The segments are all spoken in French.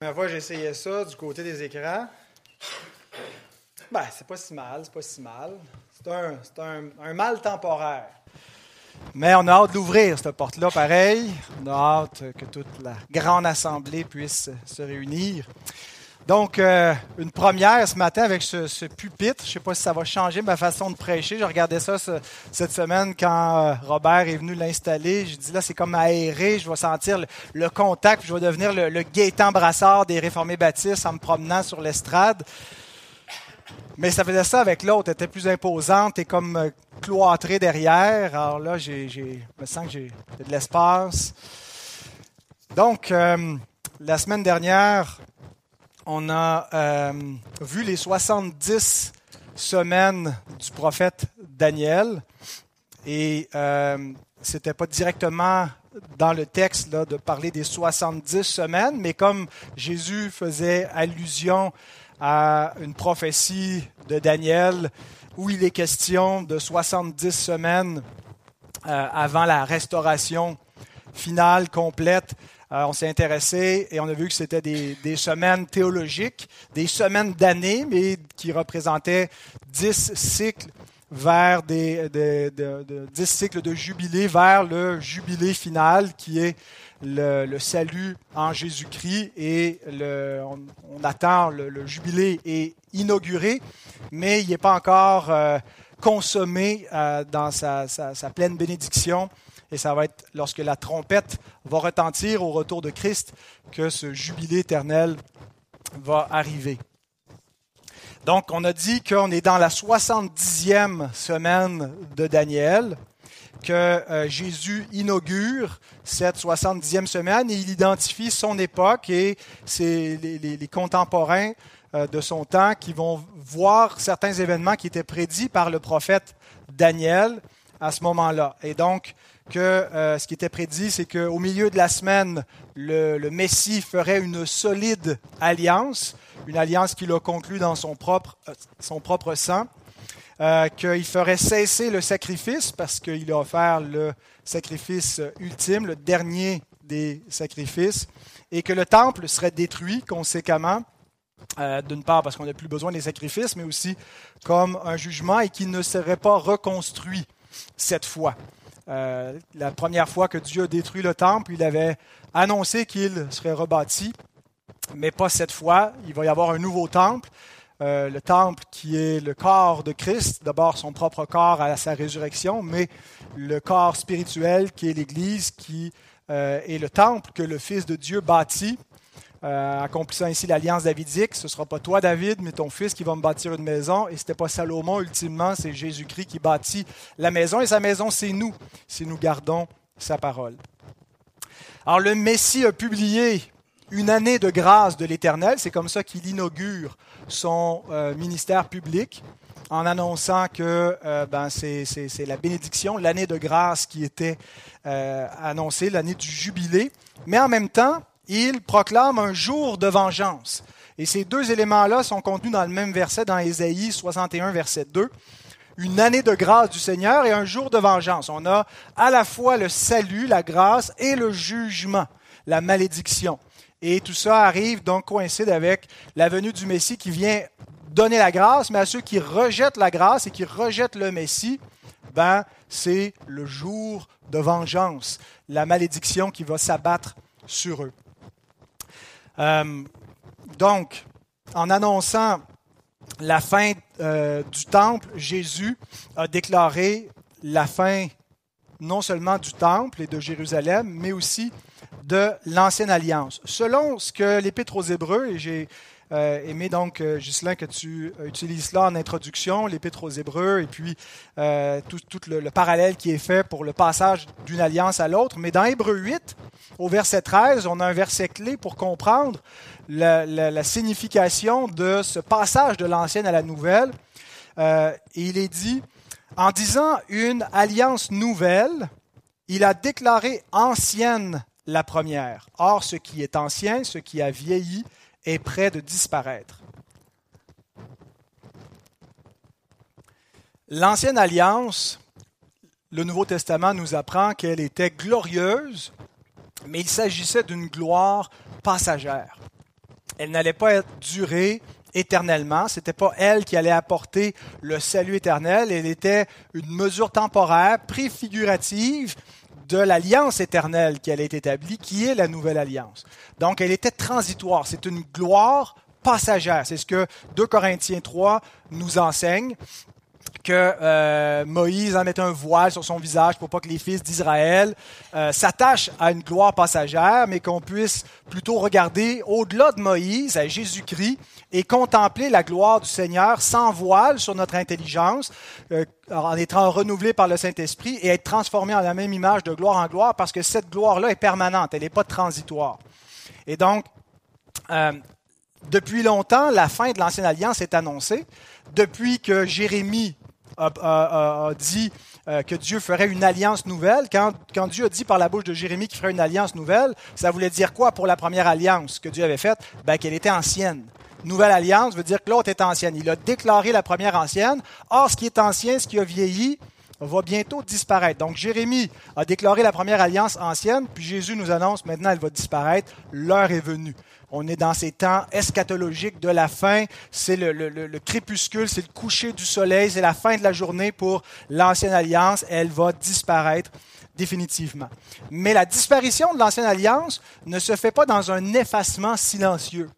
première fois essayé ça du côté des écrans, ben, c'est pas si mal, c'est pas si mal. C'est un, un, un, mal temporaire. Mais on a hâte d'ouvrir cette porte-là, pareil. On a hâte que toute la grande assemblée puisse se réunir. Donc, euh, une première ce matin avec ce, pupitre. Je ne sais pas si ça va changer ma façon de prêcher. Je regardais ça ce, cette semaine quand euh, Robert est venu l'installer. Je dis là, c'est comme aéré. Je vais sentir le, contact. je vais devenir le, le Gaétan des réformés baptistes en me promenant sur l'estrade. Mais ça faisait ça avec l'autre. Elle était plus imposante et comme euh, cloîtrée derrière. Alors là, j'ai, j'ai, je me sens que j'ai de l'espace. Donc, la semaine dernière, on a euh, vu les 70 semaines du prophète Daniel. Et euh, ce n'était pas directement dans le texte là, de parler des 70 semaines, mais comme Jésus faisait allusion à une prophétie de Daniel où il est question de 70 semaines euh, avant la restauration finale, complète. Euh, on s'est intéressé et on a vu que c'était des, semaines théologiques, des semaines d'années, mais qui représentaient dix cycles vers des, de, de, dix cycles de jubilé vers le jubilé final qui est le, salut en Jésus-Christ et le, on, on, attend le, le, jubilé est inauguré, mais il n'est pas encore euh, consommé euh, dans sa, pleine bénédiction. Et ça va être lorsque la trompette va retentir au retour de Christ que ce jubilé éternel va arriver. Donc, on a dit qu'on est dans la 70e semaine de Daniel que euh, Jésus inaugure cette 70e semaine et il identifie son époque et c'est les, les, contemporains euh, de son temps qui vont voir certains événements qui étaient prédits par le prophète Daniel à ce moment-là. Et donc, que euh, ce qui était prédit, c'est qu'au milieu de la semaine, le, Messie ferait une solide alliance, une alliance qu'il a conclue dans son propre, euh, son propre sang euh, qu'il ferait cesser le sacrifice parce qu'il a offert le sacrifice ultime, le dernier des sacrifices, et que le temple serait détruit conséquemment, d'une part parce qu'on n'a plus besoin des sacrifices, mais aussi comme un jugement et qu'il ne serait pas reconstruit cette fois. Euh, la première fois que Dieu a détruit le temple, il avait annoncé qu'il serait rebâti, mais pas cette fois. Il va y avoir un nouveau temple. Euh, le temple qui est le corps de Christ, d'abord son propre corps à sa résurrection, mais le corps spirituel qui est l'Église, qui euh, est le temple que le Fils de Dieu bâtit, euh, accomplissant ainsi l'alliance davidique. Ce ne sera pas toi, David, mais ton fils qui va me bâtir une maison. Et ce n'était pas Salomon, ultimement, c'est Jésus-Christ qui bâtit la maison. Et sa maison, c'est nous, si nous gardons sa parole. Alors le Messie a publié une année de grâce de l'Éternel. C'est comme ça qu'il inaugure son euh, ministère public en annonçant que euh, ben, c'est, la bénédiction, l'année de grâce qui était annoncée, l'année du jubilé. Mais en même temps, il proclame un jour de vengeance. Et ces deux éléments-là sont contenus dans le même verset, dans Ésaïe 61, verset 2 une année de grâce du Seigneur et un jour de vengeance. On a à la fois le salut, la grâce et le jugement, la malédiction. Et tout ça arrive donc coïncide avec la venue du Messie qui vient donner la grâce, mais à ceux qui rejettent la grâce et qui rejettent le Messie, ben, c'est le jour de vengeance, la malédiction qui va s'abattre sur eux. Euh, donc, en annonçant la fin euh, du temple, Jésus a déclaré la fin non seulement du temple et de Jérusalem, mais aussi de l'Ancienne Alliance. Selon ce que l'Épître aux Hébreux, et j'ai euh, aimé donc, euh, Ghislain, que tu utilises cela en introduction, l'Épître aux Hébreux, et puis euh, tout, le, le, parallèle qui est fait pour le passage d'une alliance à l'autre. Mais dans Hébreux 8, au verset 13, on a un verset clé pour comprendre la signification de ce passage de l'Ancienne à la Nouvelle. Euh, et il est dit, en disant une alliance nouvelle, il a déclaré ancienne la première. Or, ce qui est ancien, ce qui a vieilli, est près de disparaître. L'ancienne alliance, le Nouveau Testament nous apprend qu'elle était glorieuse, mais il s'agissait d'une gloire passagère. elle n'allait pas durer éternellement. C'était pas elle qui allait apporter le salut éternel. Elle était une mesure temporaire, préfigurative de l'alliance éternelle qui allait être établie, qui est la nouvelle alliance. Donc, elle était transitoire. C'est une gloire passagère. C'est ce que 2 Corinthiens 3 nous enseigne que euh, Moïse en met un voile sur son visage pour pas que les fils d'Israël euh, s'attachent à une gloire passagère, mais qu'on puisse plutôt regarder au-delà de Moïse, à Jésus-Christ, et contempler la gloire du Seigneur sans voile sur notre intelligence, euh, en étant renouvelé par le Saint-Esprit et être transformé en la même image de gloire en gloire, parce que cette gloire-là est permanente, elle n'est pas transitoire. Et donc, depuis longtemps, la fin de l'Ancienne Alliance est annoncée. Depuis que Jérémie a, dit euh, que Dieu ferait une alliance nouvelle, quand, quand, Dieu a dit par la bouche de Jérémie qu'il ferait une alliance nouvelle, ça voulait dire quoi pour la première alliance que Dieu avait faite? Ben, Qu'elle était ancienne. Nouvelle alliance veut dire que l'autre est ancienne. Il a déclaré la première ancienne. Or, ce qui est ancien, ce qui a vieilli, va bientôt disparaître. Donc Jérémie a déclaré la première alliance ancienne, puis Jésus nous annonce maintenant elle va disparaître, l'heure est venue. On est dans ces temps eschatologiques de la fin. C'est le, crépuscule, c'est le coucher du soleil, c'est la fin de la journée pour l'ancienne alliance. Elle va disparaître définitivement. Mais la disparition de l'ancienne alliance ne se fait pas dans un effacement silencieux.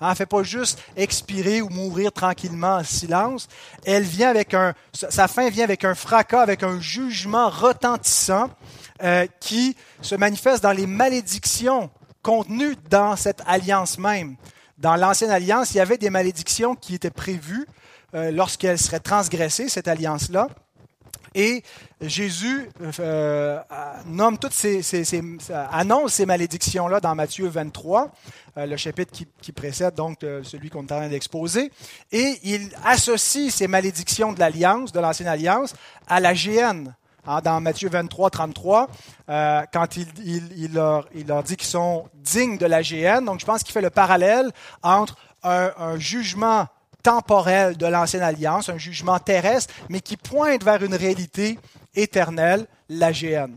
Elle ne fait pas juste expirer ou mourir tranquillement en silence. Elle vient avec un, sa fin vient avec un fracas, avec un jugement retentissant euh, qui se manifeste dans les malédictions contenu dans cette alliance même. Dans l'ancienne alliance, il y avait des malédictions qui étaient prévues euh, lorsqu'elle serait transgressée, cette alliance-là. Et Jésus euh, nomme toutes ces, annonce ces malédictions-là dans Matthieu 23, euh, le chapitre qui, précède donc celui qu'on est en train d'exposer. Et il associe ces malédictions de l'alliance, de l'ancienne alliance, à la géhenne, Hein, dans Matthieu 23, 33, euh, quand il, leur, dit qu'ils sont dignes de la GN. Donc, je pense qu'il fait le parallèle entre un, jugement temporel de l'ancienne alliance, un jugement terrestre, mais qui pointe vers une réalité éternelle, la GN.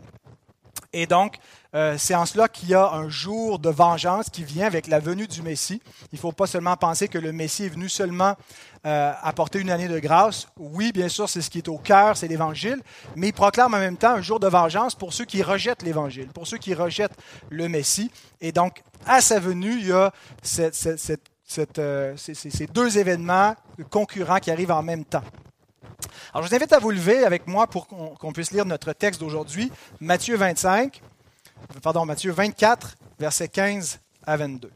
Et donc, euh, c'est en cela qu'il y a un jour de vengeance qui vient avec la venue du Messie. Il ne faut pas seulement penser que le Messie est venu seulement euh, apporter une année de grâce. Oui, bien sûr, c'est ce qui est au cœur, c'est l'Évangile, mais il proclame en même temps un jour de vengeance pour ceux qui rejettent l'Évangile, pour ceux qui rejettent le Messie. Et donc, à sa venue, il y a euh, ces deux événements concurrents qui arrivent en même temps. Alors, je vous invite à vous lever avec moi pour qu'on puisse lire notre texte d'aujourd'hui, Matthieu 25, pardon, Matthieu 24, versets 15 à 22.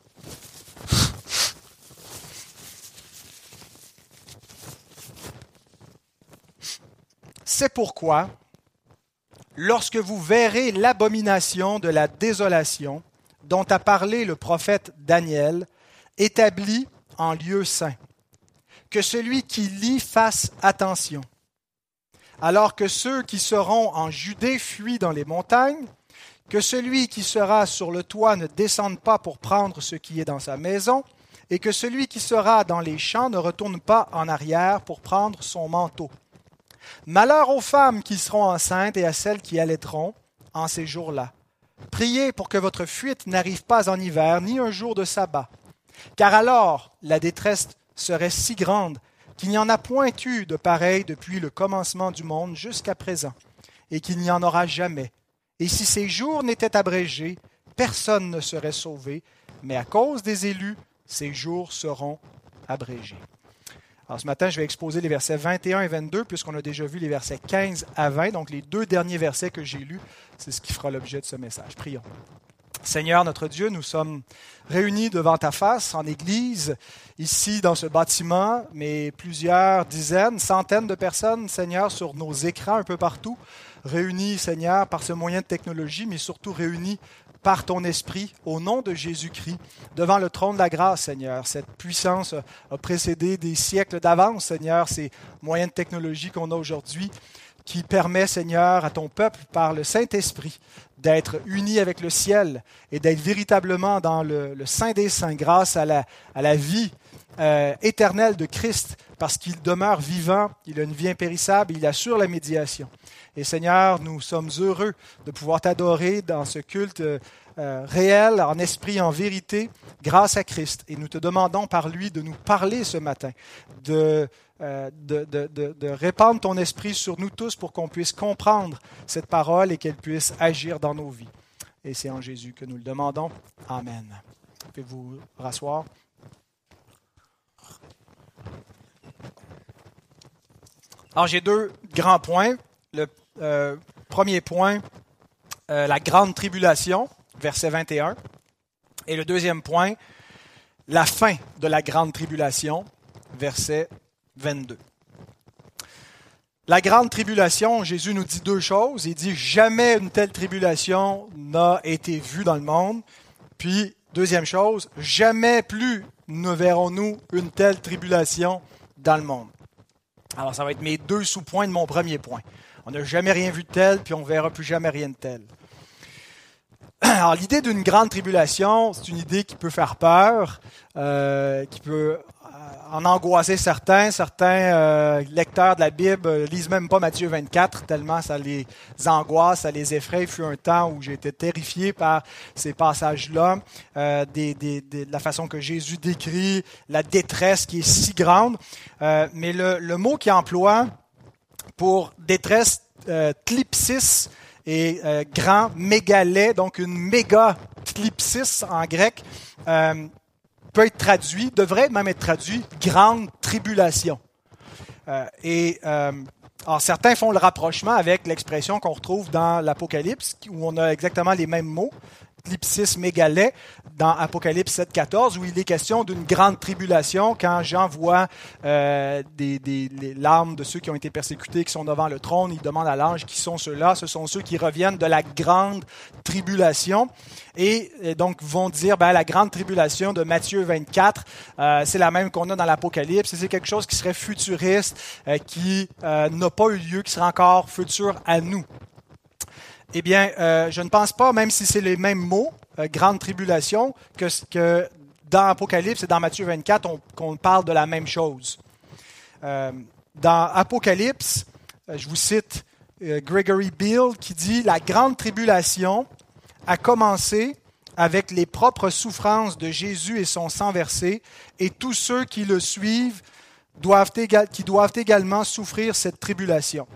C'est pourquoi, lorsque vous verrez l'abomination de la désolation dont a parlé le prophète Daniel, établie en lieu saint, que celui qui lit fasse attention, alors que ceux qui seront en Judée fuient dans les montagnes, que celui qui sera sur le toit ne descende pas pour prendre ce qui est dans sa maison, et que celui qui sera dans les champs ne retourne pas en arrière pour prendre son manteau. Malheur aux femmes qui seront enceintes et à celles qui allaiteront en ces jours-là. Priez pour que votre fuite n'arrive pas en hiver, ni un jour de sabbat. Car alors la détresse serait si grande qu'il n'y en a point eu de pareil depuis le commencement du monde jusqu'à présent, et qu'il n'y en aura jamais. Et si ces jours n'étaient abrégés, personne ne serait sauvé, mais à cause des élus, ces jours seront abrégés. Alors ce matin, je vais exposer les versets 21 et 22, puisqu'on a déjà vu les versets 15 à 20. Donc les deux derniers versets que j'ai lus, c'est ce qui fera l'objet de ce message. Prions. Seigneur notre Dieu, nous sommes réunis devant ta face en Église, ici dans ce bâtiment, mais plusieurs dizaines, centaines de personnes, Seigneur, sur nos écrans un peu partout, réunis, Seigneur, par ce moyen de technologie, mais surtout réunis par ton esprit, au nom de Jésus-Christ, devant le trône de la grâce, Seigneur. Cette puissance a précédé des siècles d'avance, Seigneur, ces moyens de technologie qu'on a aujourd'hui, qui permet, Seigneur, à ton peuple, par le Saint-Esprit, d'être unis avec le ciel et d'être véritablement dans le, Saint des Saints grâce à la, à la vie euh, éternelle de Christ, parce qu'il demeure vivant, il a une vie impérissable, il assure la médiation. Et Seigneur, nous sommes heureux de pouvoir t'adorer dans ce culte euh, euh, réel, en esprit, en vérité, grâce à Christ. Et nous te demandons par lui de nous parler ce matin, de, euh, de, de, de, répandre ton esprit sur nous tous pour qu'on puisse comprendre cette parole et qu'elle puisse agir dans nos vies. Et c'est en Jésus que nous le demandons. Amen. Pouvez-vous rasseoir? Alors j'ai deux grands points. Le euh, premier point, euh, la grande tribulation, verset 21. Et le deuxième point, la fin de la grande tribulation, verset 22. La grande tribulation, Jésus nous dit deux choses. Il dit jamais une telle tribulation n'a été vue dans le monde. Puis, deuxième chose, jamais plus ne verrons-nous une telle tribulation dans le monde. Alors, ça va être mes deux sous-points de mon premier point. On n'a jamais rien vu de tel, puis on ne verra plus jamais rien de tel. Alors, l'idée d'une grande tribulation, c'est une idée qui peut faire peur, euh, qui peut en angoisser certains. Certains euh, lecteurs de la Bible euh, lisent même pas Matthieu 24, tellement ça les angoisse, ça les effraie. Il fut un temps où j'étais terrifié par ces passages-là, euh, de la façon que Jésus décrit la détresse qui est si grande. mais le, mot qu'il emploie pour détresse, tlypsis, et grand mégalais, donc une méga tlypsis en grec, peut être traduit, devrait même être traduit, grande tribulation. Euh, et euh, certains font le rapprochement avec l'expression qu'on retrouve dans l'Apocalypse, où on a exactement les mêmes mots, l'ipsis mégalet dans Apocalypse 7.14, où il est question d'une grande tribulation quand Jean voit euh, des, des les larmes de ceux qui ont été persécutés, qui sont devant le trône. Il demande à l'ange qui sont ceux-là? Ce sont ceux qui reviennent de la grande tribulation. Et, donc vont dire, ben, la grande tribulation de Matthieu 24, euh, c'est la même qu'on a dans l'Apocalypse. C'est quelque chose qui serait futuriste, euh, qui euh, n'a pas eu lieu, qui sera encore futur à nous. Eh bien, euh, je ne pense pas, même si c'est les mêmes mots, euh, grande tribulation, que, dans Apocalypse et dans Matthieu 24, qu'on parle de la même chose. Euh, dans Apocalypse, je vous cite Gregory Beale qui dit La grande tribulation a commencé avec les propres souffrances de Jésus et son sang versé, et tous ceux qui le suivent qui doivent également souffrir cette tribulation.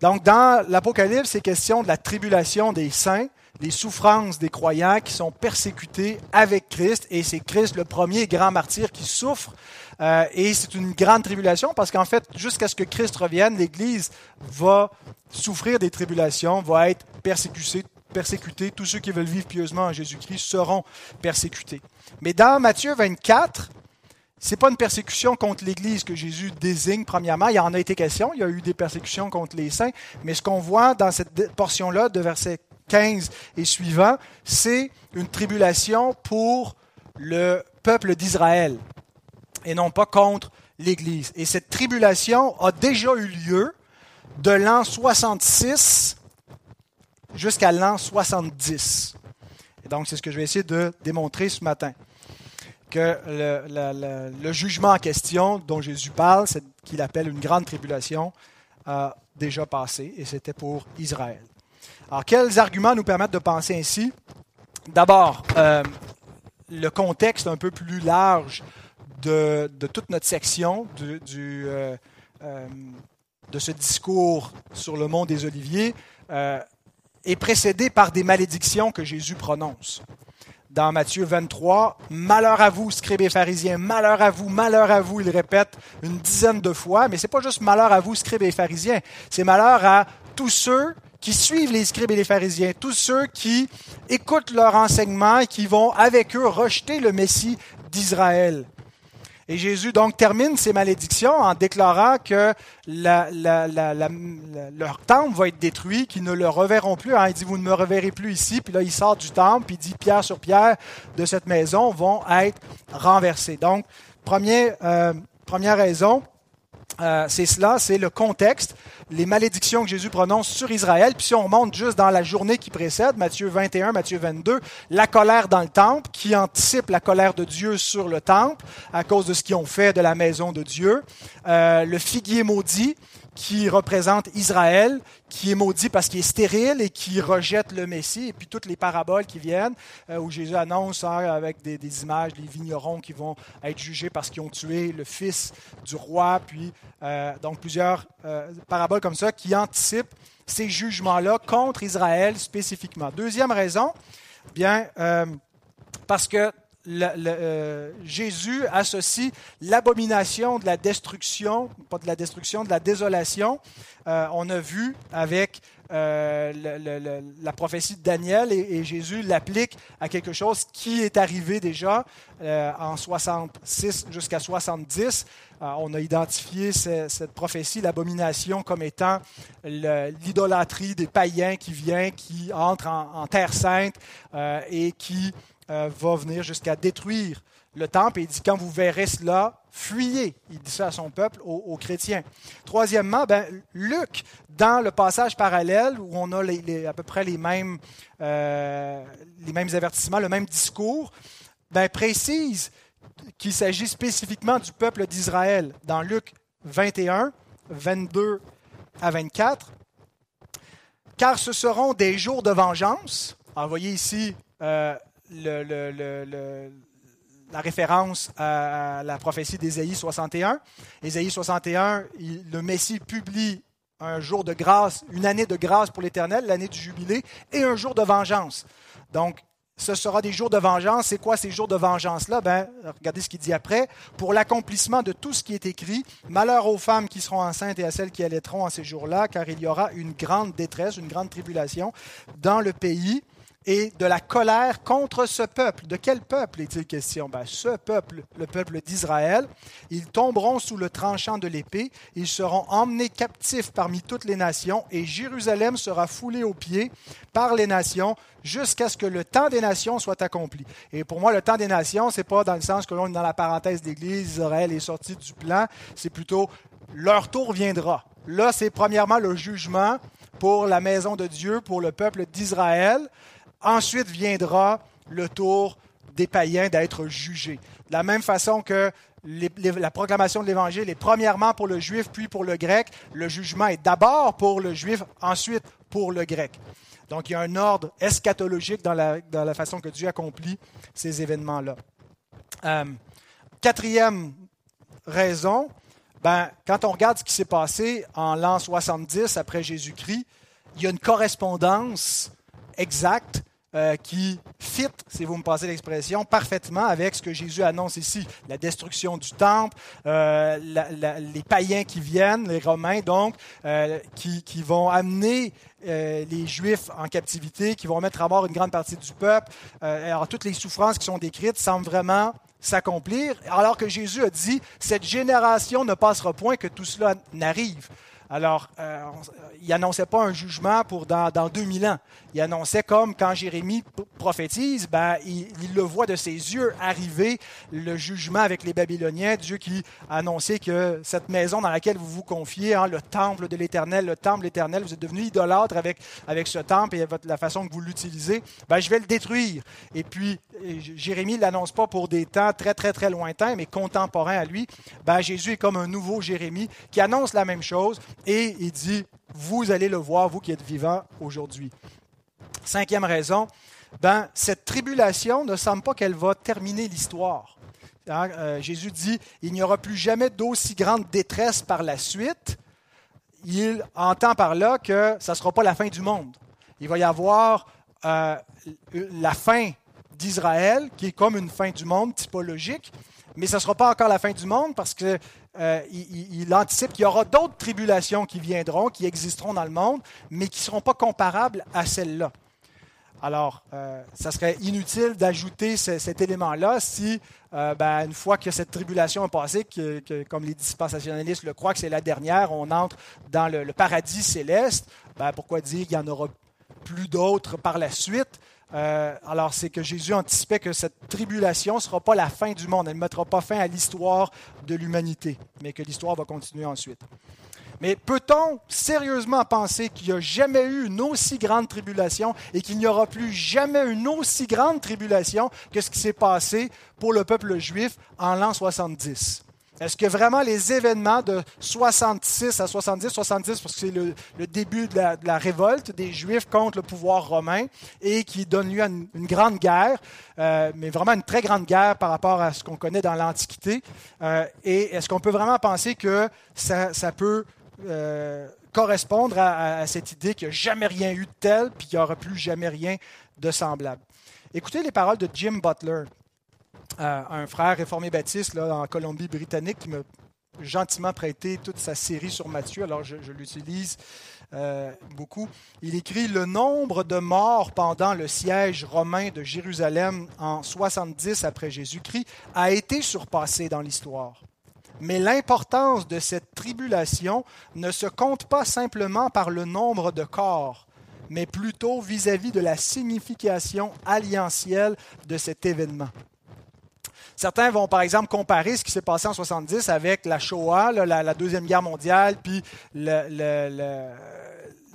Donc, dans l'Apocalypse, c'est question de la tribulation des saints, des souffrances des croyants qui sont persécutés avec Christ, et c'est Christ le premier grand martyr qui souffre. Euh, et c'est une grande tribulation parce qu'en fait, jusqu'à ce que Christ revienne, l'Église va souffrir des tribulations, va être persécutée, persécutée. Tous ceux qui veulent vivre pieusement en Jésus-Christ seront persécutés. Mais dans Matthieu 24, n'est pas une persécution contre l'Église que Jésus désigne premièrement. Il y en a été question. Il y a eu des persécutions contre les saints. Mais ce qu'on voit dans cette portion-là de verset 15 et suivant, c'est une tribulation pour le peuple d'Israël et non pas contre l'Église. Et cette tribulation a déjà eu lieu de l'an 66 jusqu'à l'an 70. Et donc, c'est ce que je vais essayer de démontrer ce matin que le, jugement en question dont Jésus parle, qu'il appelle une grande tribulation, a déjà passé, et c'était pour Israël. Alors, quels arguments nous permettent de penser ainsi? D'abord, euh, le contexte un peu plus large de, toute notre section euh, euh, de ce discours sur le mont des Oliviers est précédé par des malédictions que Jésus prononce dans Matthieu 23, Malheur à vous, scribes et pharisiens, malheur à vous, malheur à vous, il répète une dizaine de fois, mais c'est pas juste malheur à vous, scribes et pharisiens, c'est malheur à tous ceux qui suivent les scribes et les pharisiens, tous ceux qui écoutent leur enseignement et qui vont avec eux rejeter le Messie d'Israël. Et Jésus donc termine ses malédictions en déclarant que leur temple va être détruit, qu'ils ne le reverront plus. Hein. Il dit, vous ne me reverrez plus ici. Puis là, il sort du temple, puis il dit, pierre sur pierre de cette maison vont être renversés. Donc, premier, euh, première raison, euh, c'est cela, c'est le contexte, les malédictions que Jésus prononce sur Israël. Puis si on remonte juste dans la journée qui précède, Matthieu 21, Matthieu 22, la colère dans le temple, qui anticipe la colère de Dieu sur le temple à cause de ce qu'ils ont fait de la maison de Dieu. Euh, le figuier maudit, qui représente Israël, qui est maudit parce qu'il est stérile et qui rejette le Messie, et puis toutes les paraboles qui viennent, euh, où Jésus annonce hein, avec des, images les vignerons qui vont être jugés parce qu'ils ont tué le fils du roi, puis euh, donc plusieurs euh, paraboles comme ça qui anticipent ces jugements-là contre Israël spécifiquement. Deuxième raison, bien, parce que euh, Jésus associe l'abomination de la destruction, pas de la destruction, de la désolation. Euh, on a vu avec euh, la prophétie de Daniel et, Jésus l'applique à quelque chose qui est arrivé déjà en 66 jusqu'à 70. on a identifié cette prophétie, l'abomination, comme étant l'idolâtrie des païens qui vient, qui entre en terre sainte et qui euh, va venir jusqu'à détruire le temple. Et il dit, quand vous verrez cela, fuyez. Il dit ça à son peuple, aux, chrétiens. Troisièmement, ben, Luc, dans le passage parallèle, où on a à peu près les mêmes, euh, les mêmes avertissements, le même discours, ben, précise qu'il s'agit spécifiquement du peuple d'Israël. Dans Luc 21, 22 à 24. Car ce seront des jours de vengeance. Alors, voyez ici euh, la référence à la prophétie d'Ésaïe 61. Ésaïe 61, le Messie publie un jour de grâce, une année de grâce pour l'Éternel, l'année du jubilé, et un jour de vengeance. Donc, ce sera des jours de vengeance. C'est quoi ces jours de vengeance-là? Ben, regardez ce qu'il dit après. Pour l'accomplissement de tout ce qui est écrit, malheur aux femmes qui seront enceintes et à celles qui allaiteront en ces jours-là, car il y aura une grande détresse, une grande tribulation dans le pays et de la colère contre ce peuple. De quel peuple est-il question? Ben, Ce peuple, le peuple d'Israël, ils tomberont sous le tranchant de l'épée, ils seront emmenés captifs parmi toutes les nations, et Jérusalem sera foulée aux pieds par les nations jusqu'à ce que le temps des nations soit accompli. Et pour moi, le temps des nations, c'est pas dans le sens que l'on est dans la parenthèse d'Église, Israël est sorti du plan, c'est plutôt leur tour viendra. Là, c'est premièrement le jugement pour la maison de Dieu, pour le peuple d'Israël. Ensuite viendra le tour des païens d'être jugés. De la même façon que la proclamation de l'Évangile est premièrement pour le juif, puis pour le grec, le jugement est d'abord pour le juif, ensuite pour le grec. Donc il y a un ordre eschatologique dans la, façon que Dieu accomplit ces événements-là. Euh, quatrième raison, ben, quand on regarde ce qui s'est passé en l'an 70 après Jésus-Christ, il y a une correspondance exacte euh, qui fit, si vous me passez l'expression, parfaitement avec ce que Jésus annonce ici. La destruction du temple, euh, les païens qui viennent, les Romains donc, euh, qui, qui, vont amener les Juifs en captivité, qui vont mettre à mort une grande partie du peuple. alors toutes les souffrances qui sont décrites semblent vraiment s'accomplir, alors que Jésus a dit, cette génération ne passera point que tout cela n'arrive. Alors, euh, il n'annonçait pas un jugement pour dans, dans 2000 ans. Il annonçait comme quand Jérémie prophétise, ben, il, le voit de ses yeux arriver, le jugement avec les Babyloniens, Dieu qui a annoncé que cette maison dans laquelle vous vous confiez, hein, le temple de l'Éternel, le temple éternel, vous êtes devenu idolâtre avec, avec ce temple et la façon que vous l'utilisez, ben, je vais le détruire. Et puis, Jérémie ne l'annonce pas pour des temps très, très, très lointains, mais contemporains à lui. Ben, Jésus est comme un nouveau Jérémie qui annonce la même chose et il dit, vous allez le voir, vous qui êtes vivants aujourd'hui. Cinquième raison, ben, cette tribulation ne semble pas qu'elle va terminer l'histoire. Hein, euh, Jésus dit, il n'y aura plus jamais d'aussi grande détresse par la suite. Il entend par là que ça ne sera pas la fin du monde. Il va y avoir euh, la fin d'Israël, qui est comme une fin du monde typologique, mais ce ne sera pas encore la fin du monde parce qu'il euh, anticipe qu'il y aura d'autres tribulations qui viendront, qui existeront dans le monde, mais qui ne seront pas comparables à celles-là. Alors, euh, ça serait inutile d'ajouter cet élément-là si, euh, ben, une fois que cette tribulation est passée, que, comme les dispensationalistes le croient que c'est la dernière, on entre dans le, paradis céleste, ben, pourquoi dire qu'il n'y en aura plus d'autres par la suite? Euh, alors, c'est que Jésus anticipait que cette tribulation ne sera pas la fin du monde. Elle ne mettra pas fin à l'histoire de l'humanité, mais que l'histoire va continuer ensuite. Mais peut-on sérieusement penser qu'il n'y a jamais eu une aussi grande tribulation et qu'il n'y aura plus jamais une aussi grande tribulation que ce qui s'est passé pour le peuple juif en l'an 70? Est-ce que vraiment les événements de 66 à 70, 70 parce que c'est le, début de la, révolte des Juifs contre le pouvoir romain et qui donne lieu à une, grande guerre, euh, mais vraiment une très grande guerre par rapport à ce qu'on connaît dans l'Antiquité, euh, et est-ce qu'on peut vraiment penser que ça, peut euh, correspondre à, cette idée qu'il n'y a jamais rien eu de tel, puis qu'il n'y aura plus jamais rien de semblable? Écoutez les paroles de Jim Butler un frère réformé baptiste là, en Colombie-Britannique qui m'a gentiment prêté toute sa série sur Matthieu, alors je, l'utilise euh, beaucoup. Il écrit Le nombre de morts pendant le siège romain de Jérusalem en 70 après Jésus-Christ a été surpassé dans l'histoire. Mais l'importance de cette tribulation ne se compte pas simplement par le nombre de corps, mais plutôt vis-à-vis -vis de la signification alliantielle de cet événement. Certains vont, par exemple, comparer ce qui s'est passé en 70 avec la Shoah, la, Deuxième Guerre mondiale, puis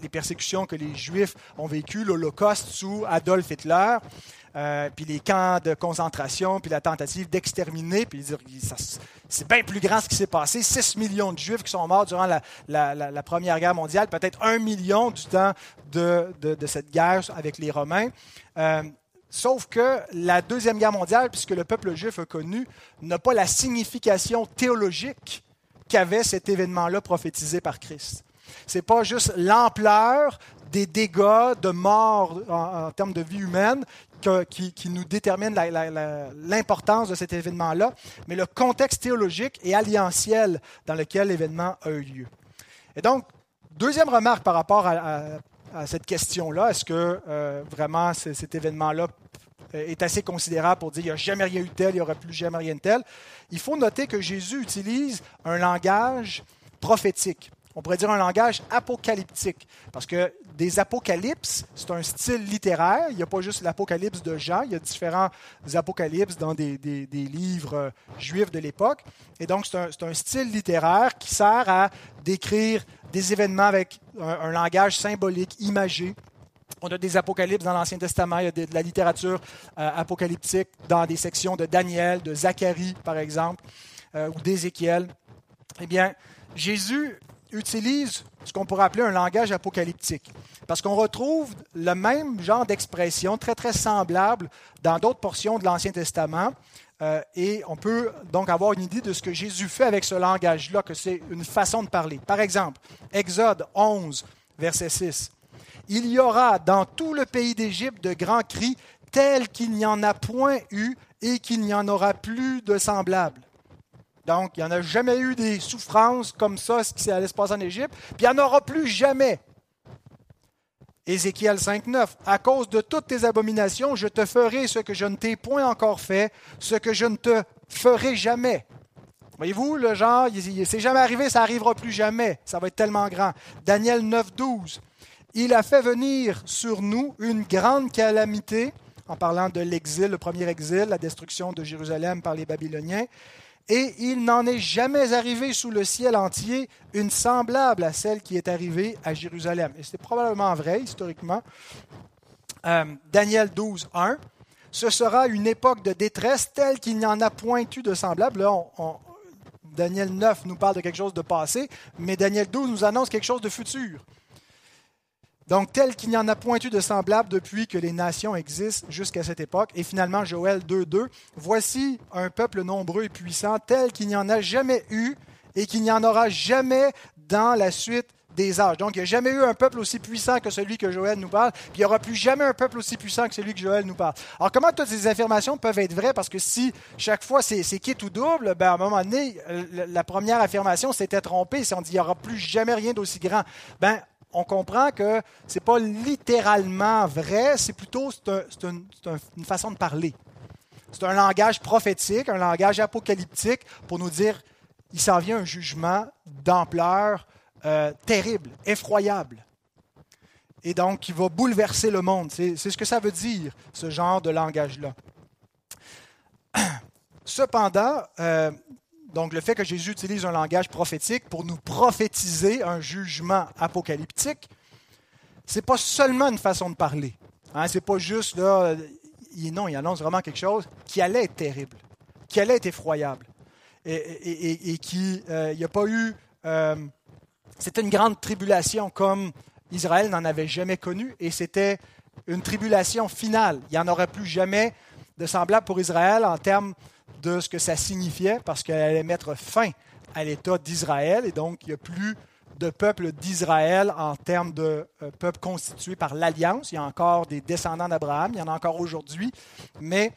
les persécutions que les Juifs ont vécues, l'Holocauste sous Adolf Hitler. Euh, puis les camps de concentration, puis la tentative d'exterminer, puis dire c'est bien plus grand ce qui s'est passé. 6 millions de Juifs qui sont morts durant la, Première Guerre mondiale, peut-être un million du temps de, cette guerre avec les Romains. Euh, Sauf que la Deuxième Guerre mondiale, puisque le peuple juif a connu, n'a pas la signification théologique qu'avait cet événement-là prophétisé par Christ. Ce n'est pas juste l'ampleur des dégâts, de mort en, termes de vie humaine qui, nous détermine l'importance de cet événement-là, mais le contexte théologique et alliantiel dans lequel l'événement a eu lieu. Et donc, deuxième remarque par rapport à cette question-là. Est-ce que euh, vraiment cet événement-là euh, est assez considérable pour dire qu'il n'y a jamais rien eu tel, il n'y aura plus jamais rien de tel? Il faut noter que Jésus utilise un langage prophétique. On pourrait dire un langage apocalyptique, parce que des apocalypses, c'est un style littéraire. Il n'y a pas juste l'apocalypse de Jean, il y a différents apocalypses dans des, livres euh, juifs de l'époque. Et donc, c'est un, un, style littéraire qui sert à décrire des événements avec un, langage symbolique, imagé. On a des apocalypses dans l'Ancien Testament, il y a de, la littérature euh, apocalyptique dans des sections de Daniel, de Zacharie, par exemple, euh, ou d'Ézéchiel. Eh bien, Jésus utilise ce qu'on pourrait appeler un langage apocalyptique, parce qu'on retrouve le même genre d'expression très, très semblable dans d'autres portions de l'Ancien Testament, euh, et on peut donc avoir une idée de ce que Jésus fait avec ce langage-là, que c'est une façon de parler. Par exemple, Exode 11, verset 6. Il y aura dans tout le pays d'Égypte de grands cris tels qu'il n'y en a point eu et qu'il n'y en aura plus de semblables. Donc, il n'y en a jamais eu des souffrances comme ça, ce qui allait se passer en Égypte, puis il n'y en aura plus jamais. Ézéchiel 5.9, à cause de toutes tes abominations, je te ferai ce que je ne t'ai point encore fait, ce que je ne te ferai jamais. Voyez-vous, le genre, c'est jamais arrivé, ça n'arrivera plus jamais. Ça va être tellement grand. Daniel 9.12, il a fait venir sur nous une grande calamité, en parlant de l'exil, le premier exil, la destruction de Jérusalem par les Babyloniens, et il n'en est jamais arrivé sous le ciel entier une semblable à celle qui est arrivée à Jérusalem. Et c'est probablement vrai historiquement. Euh, Daniel 12, 1. Ce sera une époque de détresse telle qu'il n'y en a point eu de semblable. Là, Daniel 9 nous parle de quelque chose de passé, mais Daniel 12 nous annonce quelque chose de futur. Donc, tel qu'il n'y en a point eu de semblable depuis que les nations existent jusqu'à cette époque. Et finalement, Joël 2.2, voici un peuple nombreux et puissant, tel qu'il n'y en a jamais eu et qu'il n'y en aura jamais dans la suite des âges. Donc, il n'y a jamais eu un peuple aussi puissant que celui que Joël nous parle, puis il n'y aura plus jamais un peuple aussi puissant que celui que Joël nous parle. Alors, comment toutes ces affirmations peuvent être vraies? Parce que si chaque fois c'est quitte ou double, ben, à un moment donné, la première affirmation s'était trompée. Si on dit il n'y aura plus jamais rien d'aussi grand, ben, on comprend que ce n'est pas littéralement vrai, c'est plutôt une façon de parler. C'est un langage prophétique, un langage apocalyptique pour nous dire il s'en vient un jugement d'ampleur euh, terrible, effroyable. Et donc, qui va bouleverser le monde. C'est ce que ça veut dire, ce genre de langage-là. Cependant, euh, donc le fait que Jésus utilise un langage prophétique pour nous prophétiser un jugement apocalyptique, c'est pas seulement une façon de parler. Hein, c'est pas juste là, il, non, il annonce vraiment quelque chose qui allait être terrible, qui allait être effroyable. et, qui, il n'y a pas eu, c'était une grande tribulation comme Israël n'en avait jamais connu, et c'était une tribulation finale. Il n'y en aurait plus jamais de semblable pour Israël en termes de ce que ça signifiait, parce qu'elle allait mettre fin à l'État d'Israël, et donc il n'y a plus de peuple d'Israël en termes de euh, peuple constitué par l'alliance. Il y a encore des descendants d'Abraham, il y en a encore aujourd'hui, mais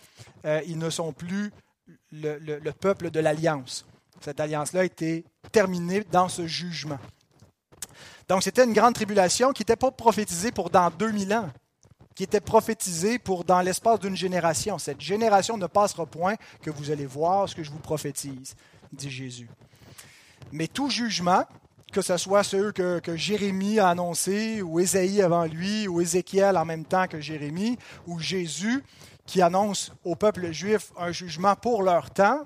euh, ils ne sont plus le, peuple de l'alliance. Cette alliance-là a été terminée dans ce jugement. Donc c'était une grande tribulation qui n'était pas prophétisée pour dans 2000 ans, qui était prophétisée pour dans l'espace d'une génération. Cette génération ne passera point que vous allez voir ce que je vous prophétise, dit Jésus. Mais tout jugement, que ce soit ceux que, Jérémie a annoncés, ou Ésaïe avant lui, ou Ézéchiel en même temps que Jérémie, ou Jésus qui annonce au peuple juif un jugement pour leur temps,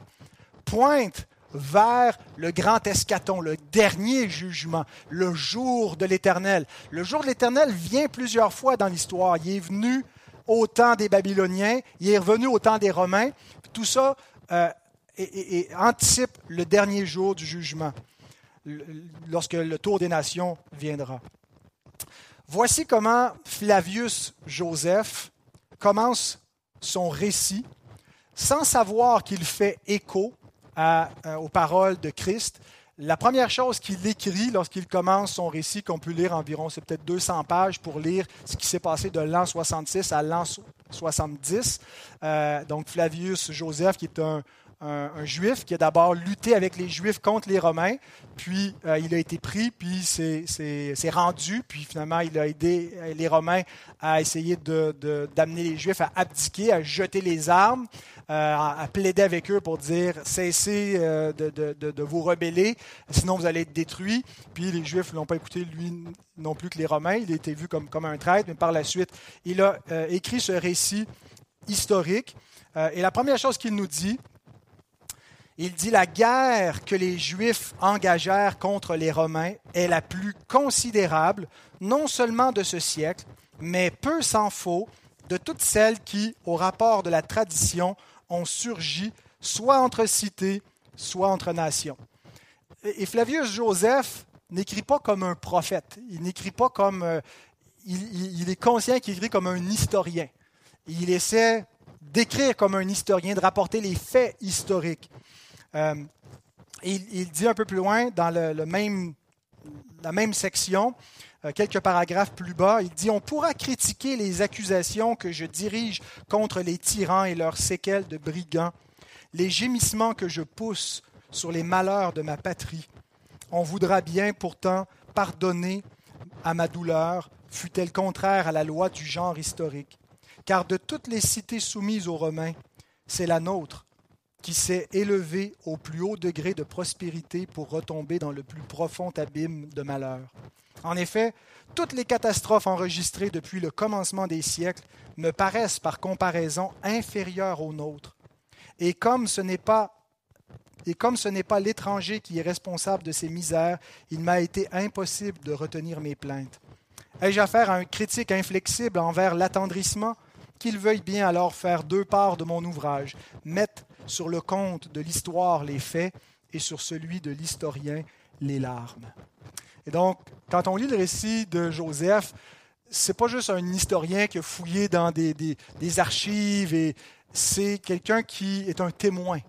pointe vers le grand escaton, le dernier jugement, le jour de l'Éternel. Le jour de l'Éternel vient plusieurs fois dans l'histoire. Il est venu au temps des Babyloniens, il est revenu au temps des Romains. Tout ça euh, anticipe le dernier jour du jugement lorsque le tour des nations viendra. Voici comment Flavius Joseph commence son récit sans savoir qu'il fait écho euh, aux paroles de Christ. La première chose qu'il écrit lorsqu'il commence son récit, qu'on peut lire environ, c'est peut-être 200 pages pour lire ce qui s'est passé de l'an 66 à l'an 70. Euh, donc Flavius Joseph, qui est un, un, juif qui a d'abord lutté avec les juifs contre les Romains, puis euh, il a été pris, puis s'est rendu, puis finalement il a aidé euh, les Romains à essayer d'amener les Juifs à abdiquer, à jeter les armes, euh, à plaider avec eux pour dire cessez de, vous rebeller, sinon vous allez être détruits. Puis les Juifs ne l'ont pas écouté, lui non plus que les Romains. Il a été vu comme, comme un traître, mais par la suite, il a écrit ce récit historique. et la première chose qu'il nous dit, il dit la guerre que les Juifs engagèrent contre les Romains est la plus considérable, non seulement de ce siècle, mais peu s'en faut, de toutes celles qui, au rapport de la tradition, ont surgi soit entre cités, soit entre nations. Et Flavius Joseph n'écrit pas comme un prophète, il n'écrit pas comme... Euh, il, il, est conscient qu'il écrit comme un historien. Il essaie d'écrire comme un historien, de rapporter les faits historiques. Euh, il, dit un peu plus loin, dans le, même, la même section, euh, quelques paragraphes plus bas, il dit On pourra critiquer les accusations que je dirige contre les tyrans et leurs séquelles de brigands, les gémissements que je pousse sur les malheurs de ma patrie. On voudra bien pourtant pardonner à ma douleur, fut-elle contraire à la loi du genre historique. Car de toutes les cités soumises aux Romains, c'est la nôtre qui s'est élevé au plus haut degré de prospérité pour retomber dans le plus profond abîme de malheur. En effet, toutes les catastrophes enregistrées depuis le commencement des siècles me paraissent par comparaison inférieures aux nôtres. Et comme ce n'est pas et comme ce n'est pas l'étranger qui est responsable de ces misères, il m'a été impossible de retenir mes plaintes. Ai-je affaire à un critique inflexible envers l'attendrissement? Qu'il veuille bien alors faire deux parts de mon ouvrage, mettre sur le compte de l'histoire les faits et sur celui de l'historien les larmes. Et donc, quand on lit le récit de Joseph, c'est pas juste un historien qui a fouillé dans des, des, archives, et c'est quelqu'un qui est un témoin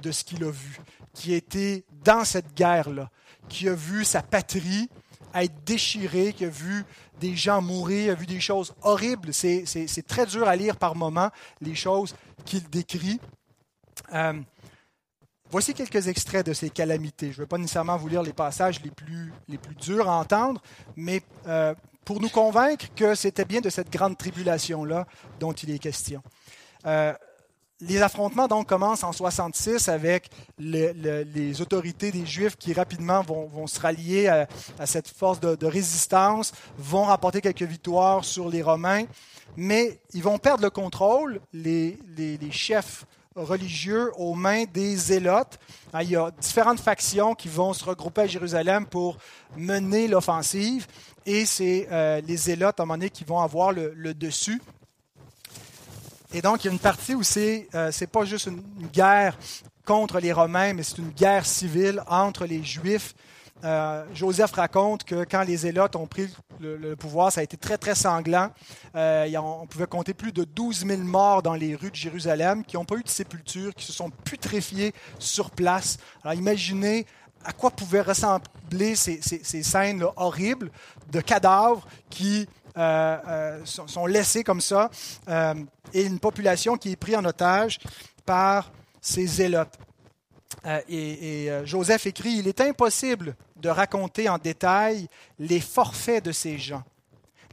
de ce qu'il a vu, qui a été dans cette guerre-là, qui a vu sa patrie être déchirée, qui a vu des gens mourir, a vu des choses horribles. C'est très dur à lire par moments, les choses qu'il décrit. Euh, voici quelques extraits de ces calamités. Je ne vais pas nécessairement vous lire les passages les plus, durs à entendre, mais euh, pour nous convaincre que c'était bien de cette grande tribulation-là dont il est question. Euh, les affrontements donc commencent en 66 avec les autorités des Juifs qui rapidement vont, se rallier à, cette force de, résistance, vont rapporter quelques victoires sur les Romains, mais ils vont perdre le contrôle. Les chefs religieux aux mains des zélotes. Ah, il y a différentes factions qui vont se regrouper à Jérusalem pour mener l'offensive et c'est euh, les zélotes à un moment donné qui vont avoir le, dessus. Et donc, il y a une partie où c'est euh, pas juste une guerre contre les Romains, mais c'est une guerre civile entre les Juifs. Euh, Joseph raconte que quand les Zélotes ont pris le, pouvoir, ça a été très, très sanglant. Euh, on pouvait compter plus de 12 000 morts dans les rues de Jérusalem qui n'ont pas eu de sépulture, qui se sont putréfiés sur place. Alors imaginez à quoi pouvaient ressembler ces, scènes horribles de cadavres qui euh, sont, laissés comme ça et une population qui est prise en otage par ces zélotes. Et Joseph écrit, il est impossible de raconter en détail les forfaits de ces gens.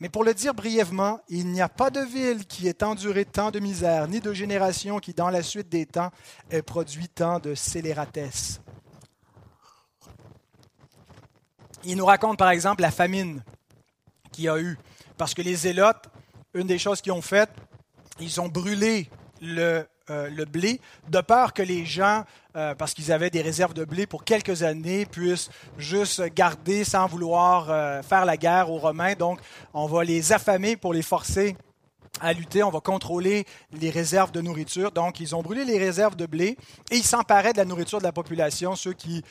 Mais pour le dire brièvement, il n'y a pas de ville qui ait enduré tant de misère, ni de génération qui, dans la suite des temps, ait produit tant de scélératesse. Il nous raconte par exemple la famine qu'il y a eu. Parce que les Zélotes, une des choses qu'ils ont faites, ils ont brûlé le euh, le blé, de peur que les gens, euh, parce qu'ils avaient des réserves de blé pour quelques années, puissent juste garder sans vouloir euh, faire la guerre aux Romains. Donc, on va les affamer pour les forcer à lutter, on va contrôler les réserves de nourriture. Donc, ils ont brûlé les réserves de blé et ils s'emparaient de la nourriture de la population, ceux qui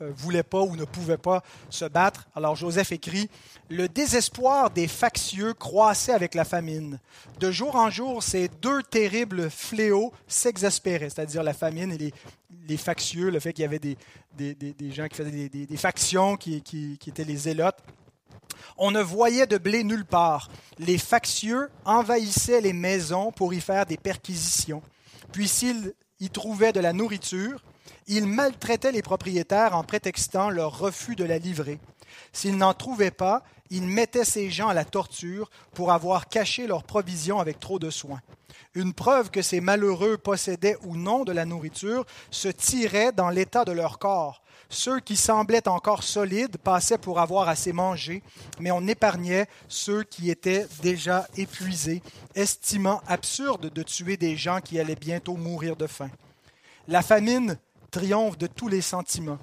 euh, voulaient pas ou ne pouvaient pas se battre. Alors, Joseph écrit Le désespoir des factieux croissait avec la famine. De jour en jour, ces deux terribles fléaux s'exaspéraient, c'est-à-dire la famine et les, factieux, le fait qu'il y avait des, gens qui faisaient des, factions qui, qui étaient les zélotes. On ne voyait de blé nulle part. Les factieux envahissaient les maisons pour y faire des perquisitions. Puis s'ils y trouvaient de la nourriture, ils maltraitaient les propriétaires en prétextant leur refus de la livrer. S'ils n'en trouvaient pas, ils mettaient ces gens à la torture pour avoir caché leurs provisions avec trop de soin. Une preuve que ces malheureux possédaient ou non de la nourriture se tirait dans l'état de leur corps. Ceux qui semblaient encore solides passaient pour avoir assez mangé, mais on épargnait ceux qui étaient déjà épuisés, estimant absurde de tuer des gens qui allaient bientôt mourir de faim. La famine triomphe de tous les sentiments,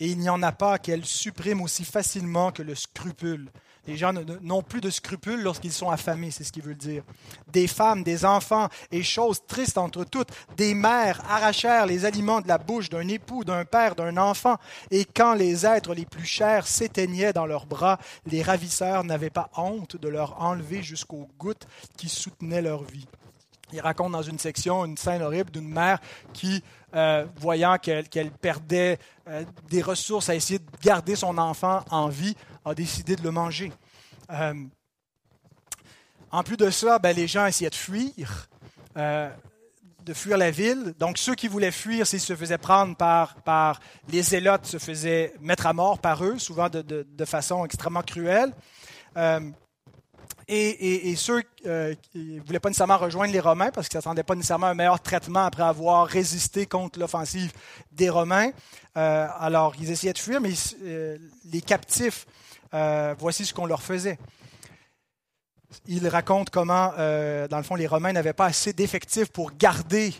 et il n'y en a pas qu'elle supprime aussi facilement que le scrupule. Les gens n'ont plus de scrupules lorsqu'ils sont affamés, c'est ce qu'il veut dire. Des femmes, des enfants, et chose triste entre toutes, des mères arrachèrent les aliments de la bouche d'un époux, d'un père, d'un enfant, et quand les êtres les plus chers s'éteignaient dans leurs bras, les ravisseurs n'avaient pas honte de leur enlever jusqu'aux gouttes qui soutenaient leur vie. Il raconte dans une section une scène horrible d'une mère qui, euh, voyant qu'elle perdait euh, des ressources à essayer de garder son enfant en vie, a décidé de le manger. Euh, en plus de ça, ben, les gens essayaient de fuir, de fuir la ville. Donc ceux qui voulaient fuir, s'ils se faisaient prendre par, par les zélotes, se faisaient mettre à mort par eux, souvent de, de, façon extrêmement cruelle. Euh, et, ceux qui ne voulaient pas nécessairement rejoindre les Romains parce qu'ils ne s'attendaient pas nécessairement un meilleur traitement après avoir résisté contre l'offensive des Romains. alors, ils essayaient de fuir, mais les captifs euh, voici ce qu'on leur faisait. Il raconte comment, euh, dans le fond, les Romains n'avaient pas assez d'effectifs pour garder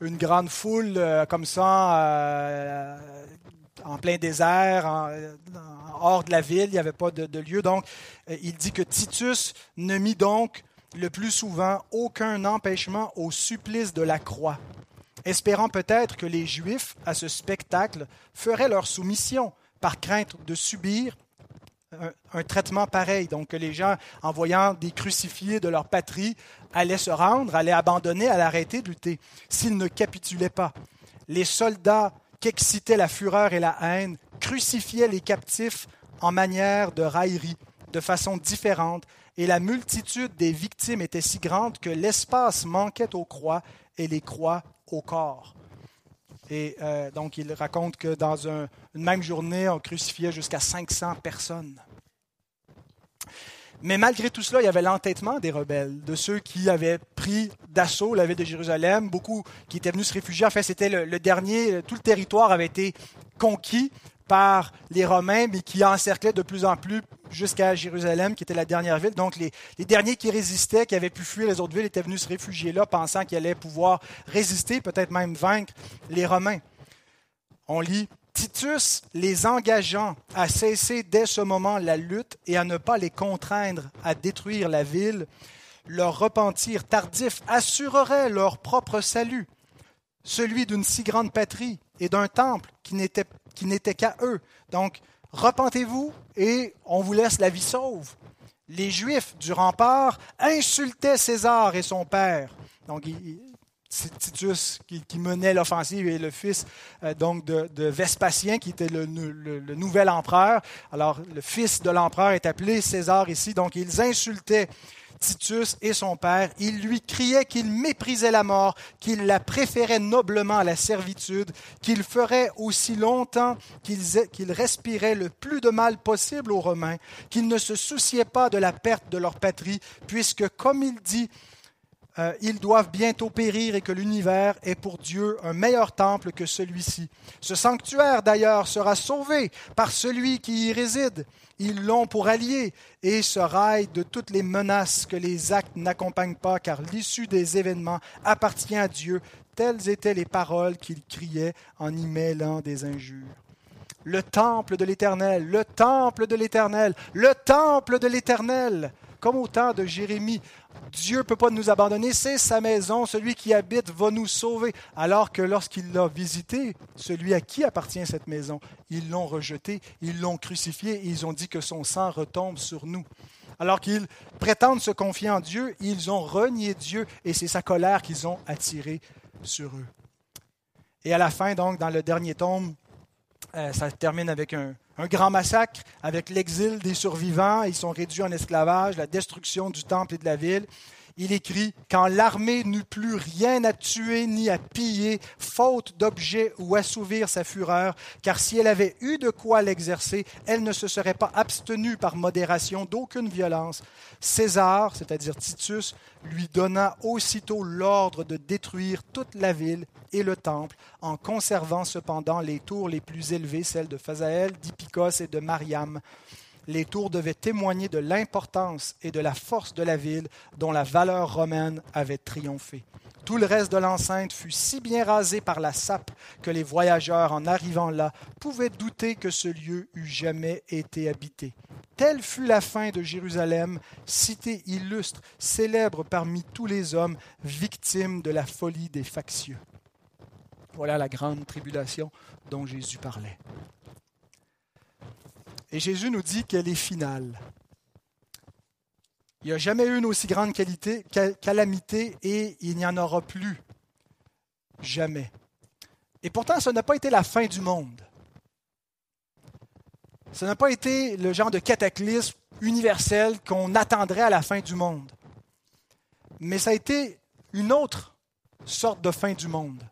une grande foule euh, comme ça en plein désert, hors de la ville, il n'y avait pas de, lieu. Donc, il dit que Titus ne mit donc le plus souvent aucun empêchement au supplice de la croix, espérant peut-être que les Juifs, à ce spectacle, feraient leur soumission par crainte de subir un, traitement pareil. Donc, que les gens, en voyant des crucifiés de leur patrie, allaient se rendre, allaient abandonner, allaient arrêter de lutter s'ils ne capitulaient pas. Les soldats qu'excitait la fureur et la haine crucifiaient les captifs en manière de raillerie, de façon différente, et la multitude des victimes était si grande que l'espace manquait aux croix et les croix au corps. Et euh, donc, il raconte que dans une même journée, on crucifiait jusqu'à 500 personnes. Mais malgré tout cela, il y avait l'entêtement des rebelles, de ceux qui avaient pris d'assaut la ville de Jérusalem, beaucoup qui étaient venus se réfugier. En fait, c'était le, dernier, tout le territoire avait été conquis par les Romains, mais qui encerclaient de plus en plus jusqu'à Jérusalem, qui était la dernière ville. Donc les, les, derniers qui résistaient, qui avaient pu fuir les autres villes, étaient venus se réfugier là, pensant qu'ils allaient pouvoir résister, peut-être même vaincre les Romains. On lit Titus les engageant à cesser dès ce moment la lutte et à ne pas les contraindre à détruire la ville, leur repentir tardif assurerait leur propre salut. celui d'une si grande patrie et d'un temple qui n'était, qu'à eux. Donc, repentez-vous et on vous laisse la vie sauve. Les Juifs du rempart insultaient César et son père. Donc, c'est Titus qui, menait l'offensive et le fils euh, donc de, Vespasien qui était le, nouvel empereur. Alors le fils de l'empereur est appelé César ici. Donc ils insultaient Titus et son père. Ils lui criaient qu'il méprisait la mort, qu'il la préférait noblement à la servitude, qu'il ferait aussi longtemps qu'il respirait le plus de mal possible aux Romains, qu'il ne se souciait pas de la perte de leur patrie, puisque, comme il dit, euh, ils doivent bientôt périr et que l'univers est pour Dieu un meilleur temple que celui-ci. Ce sanctuaire, d'ailleurs, sera sauvé par celui qui y réside. Ils l'ont pour allié et se raillent de toutes les menaces que les actes n'accompagnent pas, car l'issue des événements appartient à Dieu. Telles étaient les paroles qu'ils criaient en y mêlant des injures. Le temple de l'Éternel, le temple de l'Éternel, le temple de l'Éternel, comme au temps de Jérémie. Dieu ne peut pas nous abandonner, c'est sa maison, celui qui habite va nous sauver. Alors que lorsqu'il l'a visité, celui à qui appartient cette maison, ils l'ont rejeté, ils l'ont crucifié et ils ont dit que son sang retombe sur nous. Alors qu'ils prétendent se confier en Dieu, ils ont renié Dieu et c'est sa colère qu'ils ont attirée sur eux. Et à la fin, donc, dans le dernier tome, euh, ça termine avec un, un grand massacre avec l'exil des survivants, ils sont réduits en esclavage, la destruction du temple et de la ville. Il écrit Quand l'armée n'eut plus rien à tuer ni à piller, faute d'objets ou assouvir sa fureur, car si elle avait eu de quoi l'exercer, elle ne se serait pas abstenue par modération d'aucune violence. César, c'est-à-dire Titus, lui donna aussitôt l'ordre de détruire toute la ville et le temple, en conservant cependant les tours les plus élevées, celles de Phasaël, d'Ipicos et de Mariam les tours devaient témoigner de l'importance et de la force de la ville dont la valeur romaine avait triomphé. Tout le reste de l'enceinte fut si bien rasé par la sape que les voyageurs, en arrivant là, pouvaient douter que ce lieu eût jamais été habité. Telle fut la fin de Jérusalem, cité illustre, célèbre parmi tous les hommes, victime de la folie des factieux. Voilà la grande tribulation dont Jésus parlait. Et Jésus nous dit qu'elle est finale. Il n'y a jamais eu une aussi grande calamité et il n'y en aura plus. Jamais. Et pourtant, ce n'a pas été la fin du monde. Ce n'a pas été le genre de cataclysme universel qu'on attendrait à la fin du monde. Mais ça a été une autre sorte de fin du monde.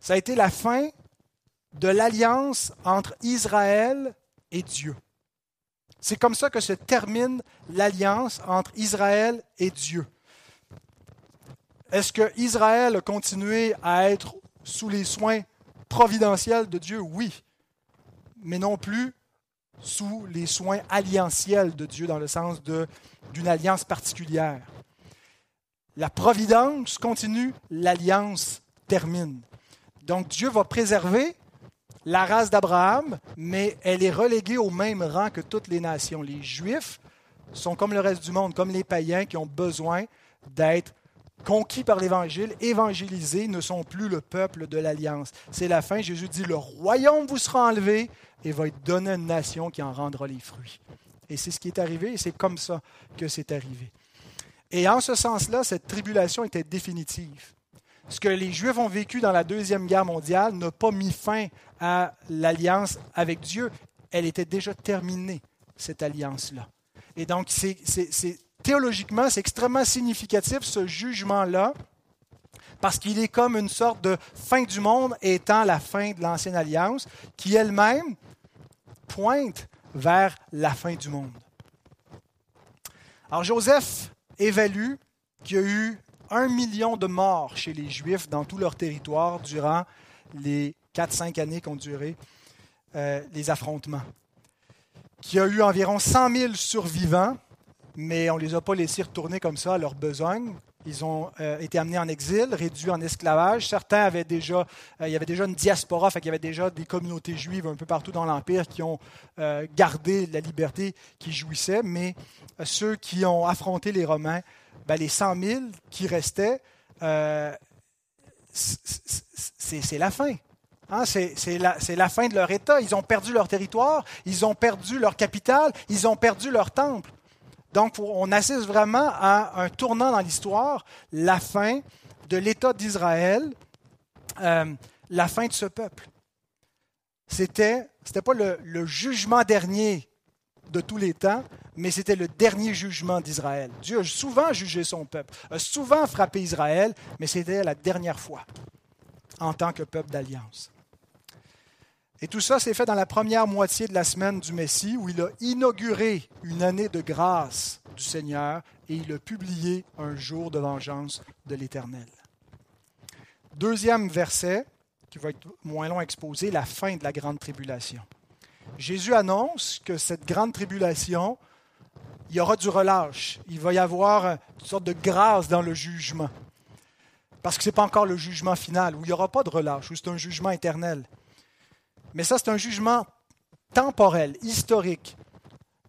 Ça a été la fin de l'alliance entre Israël et Dieu. C'est comme ça que se termine l'alliance entre Israël et Dieu. Est-ce que Israël a continué à être sous les soins providentiels de Dieu? Oui, mais non plus sous les soins alliantiels de Dieu dans le sens d'une alliance particulière. La providence continue, l'alliance termine. Donc Dieu va préserver la race d'Abraham, mais elle est reléguée au même rang que toutes les nations. Les Juifs sont comme le reste du monde, comme les païens qui ont besoin d'être conquis par l'Évangile, évangélisés, ne sont plus le peuple de l'Alliance. C'est la fin. Jésus dit, le royaume vous sera enlevé et va être donné à une nation qui en rendra les fruits. Et c'est ce qui est arrivé et c'est comme ça que c'est arrivé. Et en ce sens-là, cette tribulation était définitive ce que les Juifs ont vécu dans la Deuxième Guerre mondiale n'a pas mis fin à l'alliance avec Dieu. Elle était déjà terminée, cette alliance-là. Et donc, c'est, théologiquement, c'est extrêmement significatif, ce jugement-là, parce qu'il est comme une sorte de fin du monde étant la fin de l'ancienne alliance, qui elle-même pointe vers la fin du monde. Alors Joseph évalue qu'il y a eu un million de morts chez les Juifs dans tout leur territoire durant les 4-5 années qu'ont duré euh, les affrontements. Qu'il y a eu environ 100 000 survivants, mais on ne les a pas laissés retourner comme ça à leur besogne. Ils ont euh, été amenés en exil, réduits en esclavage. Certains avaient déjà, euh, il y avait déjà une diaspora, fait il y avait déjà des communautés juives un peu partout dans l'Empire qui ont gardé la liberté qui jouissaient, mais ceux qui ont affronté les Romains ben, les 100 000 qui restaient, euh, c'est la fin. Hein, c'est la, fin de leur État. Ils ont perdu leur territoire, ils ont perdu leur capitale, ils ont perdu leur temple. Donc, on assiste vraiment à un tournant dans l'histoire, la fin de l'État d'Israël, euh, la fin de ce peuple. C'était, c'était pas le jugement dernier de tous les temps, mais c'était le dernier jugement d'Israël. Dieu a souvent jugé son peuple, a souvent frappé Israël, mais c'était la dernière fois en tant que peuple d'alliance. Et tout ça s'est fait dans la première moitié de la semaine du Messie, où il a inauguré une année de grâce du Seigneur et il a publié un jour de vengeance de l'Éternel. Deuxième verset, qui va être moins long à exposer, la fin de la grande tribulation. Jésus annonce que cette grande tribulation, il y aura du relâche. Il va y avoir une sorte de grâce dans le jugement. Parce que ce n'est pas encore le jugement final, où il n'y aura pas de relâche, où c'est un jugement éternel. Mais ça, c'est un jugement temporel, historique,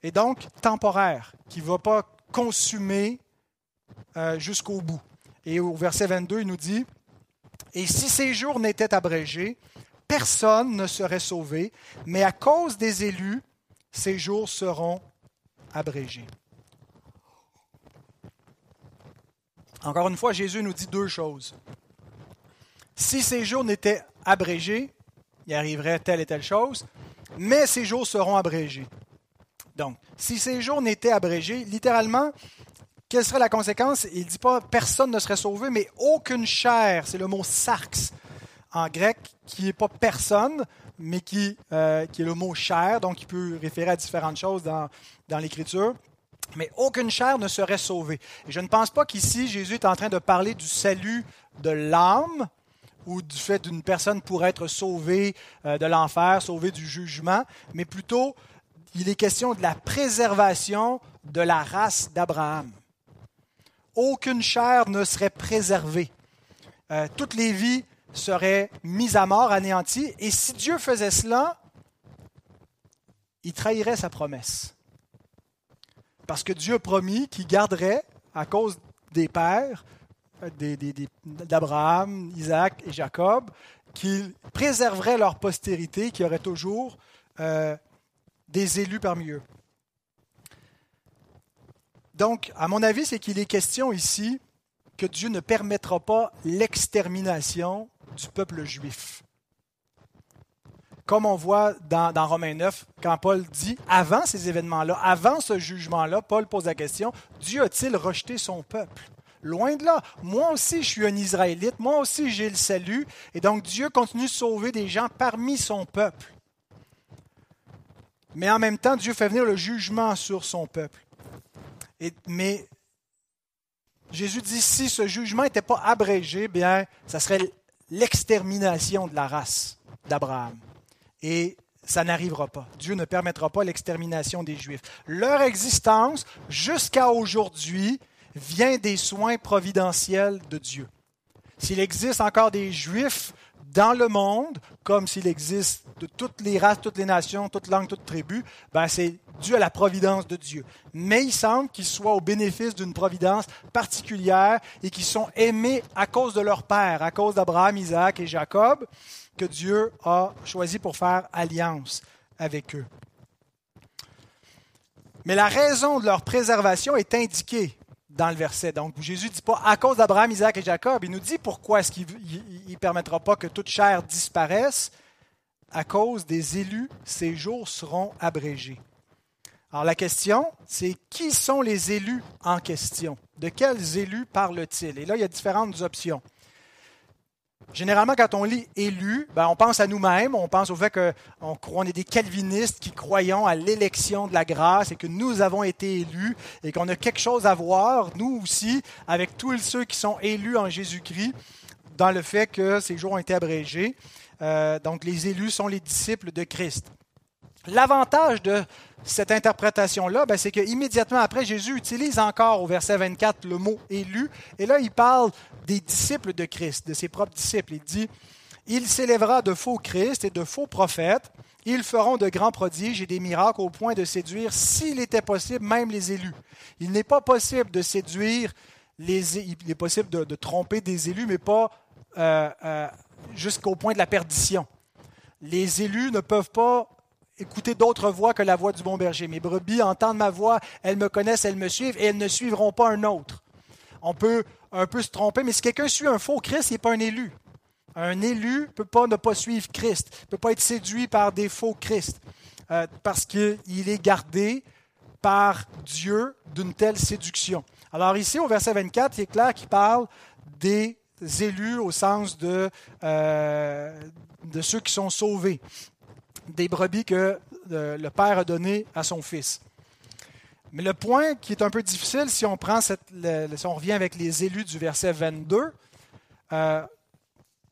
et donc temporaire, qui ne va pas consumer euh, jusqu'au bout. Et au verset 22, il nous dit, Et si ces jours n'étaient abrégés, personne ne serait sauvé, mais à cause des élus, ces jours seront abrégés. Encore une fois, Jésus nous dit deux choses. Si ces jours n'étaient abrégés, il arriverait telle et telle chose, mais ces jours seront abrégés. Donc, si ces jours n'étaient abrégés, littéralement, quelle serait la conséquence? Il ne dit pas personne ne serait sauvé, mais aucune chair, c'est le mot sarx en grec, qui n'est pas personne, mais qui, euh, qui, est le mot chair, donc qui peut référer à différentes choses dans, dans l'Écriture. Mais aucune chair ne serait sauvée. Et je ne pense pas qu'ici Jésus est en train de parler du salut de l'âme, ou du fait d'une personne pour être sauvée euh, de l'enfer, sauvée du jugement, mais plutôt il est question de la préservation de la race d'Abraham. Aucune chair ne serait préservée. Euh, toutes les vies seraient mises à mort, anéanties, et si Dieu faisait cela, il trahirait sa promesse. Parce que Dieu a promis qu'il garderait, à cause des pères, d'Abraham, Isaac et Jacob, qu'ils préserveraient leur postérité, qu'il y aurait toujours euh, des élus parmi eux. Donc, à mon avis, c'est qu'il est question ici que Dieu ne permettra pas l'extermination du peuple juif. Comme on voit dans, Romains 9, quand Paul dit, avant ces événements-là, avant ce jugement-là, Paul pose la question, Dieu a-t-il rejeté son peuple? Loin de là. Moi aussi, je suis un Israélite. Moi aussi, j'ai le salut. Et donc, Dieu continue de sauver des gens parmi son peuple. Mais en même temps, Dieu fait venir le jugement sur son peuple. Et, mais Jésus dit, si ce jugement n'était pas abrégé, bien, ça serait l'extermination de la race d'Abraham. Et ça n'arrivera pas. Dieu ne permettra pas l'extermination des Juifs. Leur existence, jusqu'à aujourd'hui, vient des soins providentiels de Dieu. S'il existe encore des Juifs dans le monde, comme s'il existe de toutes les races, toutes les nations, toutes langues, toutes tribus, ben c'est dû à la providence de Dieu. Mais il semble qu'ils soient au bénéfice d'une providence particulière et qu'ils sont aimés à cause de leur père, à cause d'Abraham, Isaac et Jacob, que Dieu a choisi pour faire alliance avec eux. Mais la raison de leur préservation est indiquée dans le verset. Donc Jésus ne dit pas à cause d'Abraham, Isaac et Jacob. Il nous dit pourquoi est-ce qu'il ne permettra pas que toute chair disparaisse. À cause des élus, ces jours seront abrégés. Alors la question, c'est qui sont les élus en question? De quels élus parle-t-il? Et là, il y a différentes options. Généralement, quand on lit élu, ben, on pense à nous-mêmes, on pense au fait qu'on on est des calvinistes qui croyons à l'élection de la grâce et que nous avons été élus et qu'on a quelque chose à voir, nous aussi, avec tous ceux qui sont élus en Jésus-Christ, dans le fait que ces jours ont été abrégés. Euh, donc, les élus sont les disciples de Christ. L'avantage de cette interprétation-là, ben, c'est qu'immédiatement après, Jésus utilise encore au verset 24 le mot élu. Et là, il parle des disciples de Christ, de ses propres disciples. Il dit, Il s'élèvera de faux Christ et de faux prophètes. Ils feront de grands prodiges et des miracles au point de séduire, s'il était possible, même les élus. Il n'est pas possible de séduire les il est possible de, tromper des élus, mais pas euh, euh, jusqu'au point de la perdition. Les élus ne peuvent pas écouter d'autres voix que la voix du bon berger. Mes brebis entendent ma voix, elles me connaissent, elles me suivent et elles ne suivront pas un autre. On peut un peu se tromper, mais si quelqu'un suit un faux Christ, il n'est pas un élu. Un élu ne peut pas ne pas suivre Christ, ne peut pas être séduit par des faux Christ, euh, parce qu'il est gardé par Dieu d'une telle séduction. Alors ici, au verset 24, il est clair qu'il parle des élus au sens de, euh, de ceux qui sont sauvés, des brebis que euh, le Père a données à son Fils. Mais le point qui est un peu difficile, si on, prend cette, si on revient avec les élus du verset 22, euh,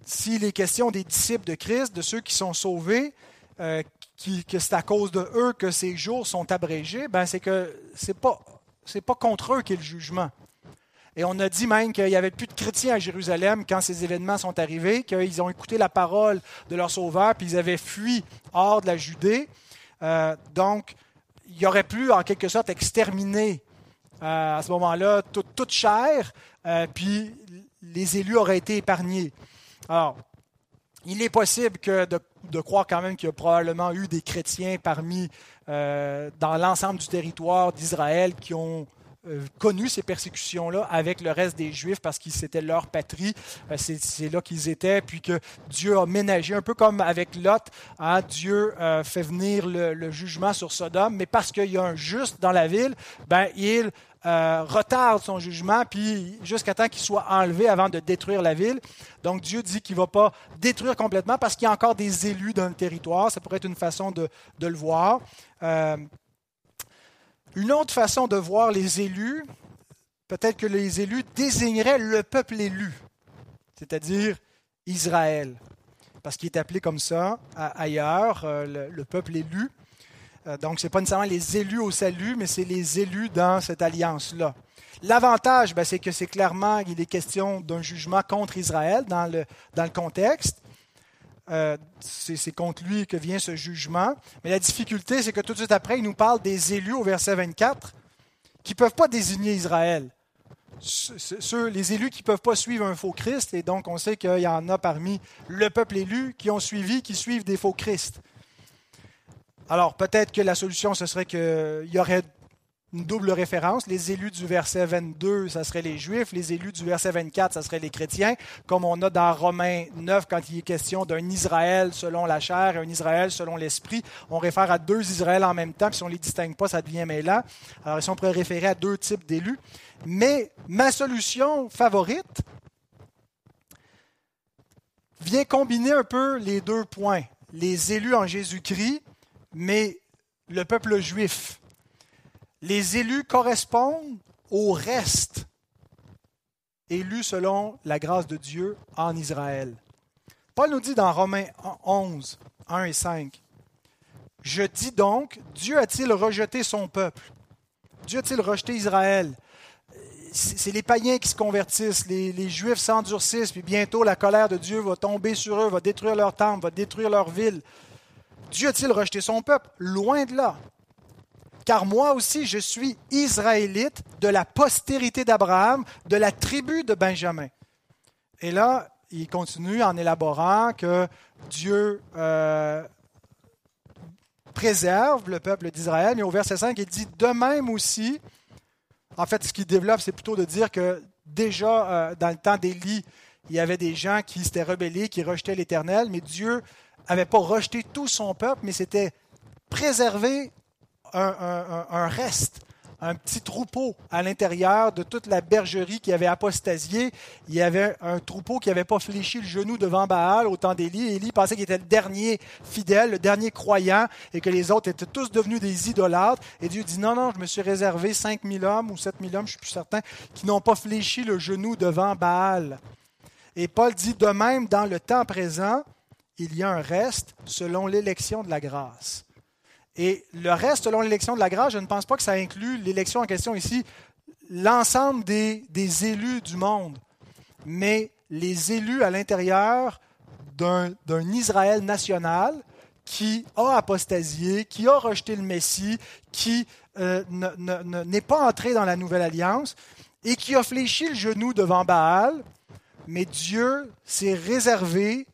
s'il est question des disciples de Christ, de ceux qui sont sauvés, euh, que c'est à cause de eux que ces jours sont abrégés, ben c'est que c'est pas c'est pas contre eux qu'est le jugement. Et on a dit même qu'il n'y avait plus de chrétiens à Jérusalem quand ces événements sont arrivés, qu'ils ont écouté la parole de leur Sauveur, puis ils avaient fui hors de la Judée. Euh, donc, il aurait pu, en quelque sorte, exterminer euh, à ce moment-là toute, chair, euh, puis les élus auraient été épargnés. Alors, il est possible que de, croire quand même qu'il y a probablement eu des chrétiens parmi, dans l'ensemble du territoire d'Israël qui ont connu ces persécutions-là avec le reste des Juifs parce qu'ils c'était leur patrie, c'est là qu'ils étaient, puis que Dieu a ménagé, un peu comme avec Lot, hein, Dieu fait venir le, jugement sur Sodome, mais parce qu'il y a un juste dans la ville, ben, il euh, retarde son jugement, puis jusqu'à temps qu'il soit enlevé avant de détruire la ville. Donc Dieu dit qu'il ne va pas détruire complètement parce qu'il y a encore des élus dans le territoire. Ça pourrait être une façon de, le voir. Euh, une autre façon de voir les élus, peut-être que les élus désigneraient le peuple élu, c'est-à-dire Israël, parce qu'il est appelé comme ça ailleurs, euh, le peuple élu. Euh, donc, ce n'est pas nécessairement les élus au salut, mais c'est les élus dans cette alliance-là. L'avantage, ben, c'est que c'est clairement, il est question d'un jugement contre Israël dans le, dans le contexte. Euh, c'est contre lui que vient ce jugement. Mais la difficulté, c'est que tout de suite après, il nous parle des élus au verset 24 qui ne peuvent pas désigner Israël. Ceux, les élus qui ne peuvent pas suivre un faux Christ, et donc on sait qu'il y en a parmi le peuple élu qui ont suivi, qui suivent des faux Christ. Alors, peut-être que la solution, ce serait qu'il y aurait une double référence. Les élus du verset 22, ça serait les Juifs. Les élus du verset 24, ça serait les chrétiens. Comme on a dans Romains 9, quand il est question d'un Israël selon la chair et un Israël selon l'esprit, on réfère à deux Israëls en même temps. Puis si on ne les distingue pas, ça devient mêlant. Alors ici, on pourrait référer à deux types d'élus. Mais ma solution favorite vient combiner un peu les deux points. Les élus en Jésus-Christ mais le peuple juif. Les élus correspondent au reste élus selon la grâce de Dieu en Israël. Paul nous dit dans Romains 11, 1 et 5, Je dis donc, Dieu a-t-il rejeté son peuple? Dieu a-t-il rejeté Israël? C'est les païens qui se convertissent, les, les Juifs s'endurcissent, puis bientôt la colère de Dieu va tomber sur eux, va détruire leur temple, va détruire leur ville. Dieu a-t-il rejeté son peuple? Loin de là. Car moi aussi, je suis israélite de la postérité d'Abraham, de la tribu de Benjamin. Et là, il continue en élaborant que Dieu euh, préserve le peuple d'Israël. Et au verset 5, il dit De même aussi, en fait, ce qu'il développe, c'est plutôt de dire que déjà euh, dans le temps d'Élie, il y avait des gens qui s'étaient rebellés, qui rejetaient l'Éternel, mais Dieu n'avait pas rejeté tout son peuple, mais c'était préserver un, reste, un petit troupeau à l'intérieur de toute la bergerie qui avait apostasié. Il y avait un troupeau qui n'avait pas fléchi le genou devant Baal au temps d'Élie. Élie pensait qu'il était le dernier fidèle, le dernier croyant, et que les autres étaient tous devenus des idolâtres. Et Dieu dit, non, non, je me suis réservé 5000 hommes ou 7000 hommes, je suis plus certain, qui n'ont pas fléchi le genou devant Baal. Et Paul dit de même dans le temps présent, il y a un reste selon l'élection de la grâce. Et le reste selon l'élection de la grâce, je ne pense pas que ça inclut l'élection en question ici, l'ensemble des, élus du monde, mais les élus à l'intérieur d'un Israël national qui a apostasié, qui a rejeté le Messie, qui euh, n'est pas entré dans la nouvelle alliance et qui a fléchi le genou devant Baal mais Dieu s'est réservé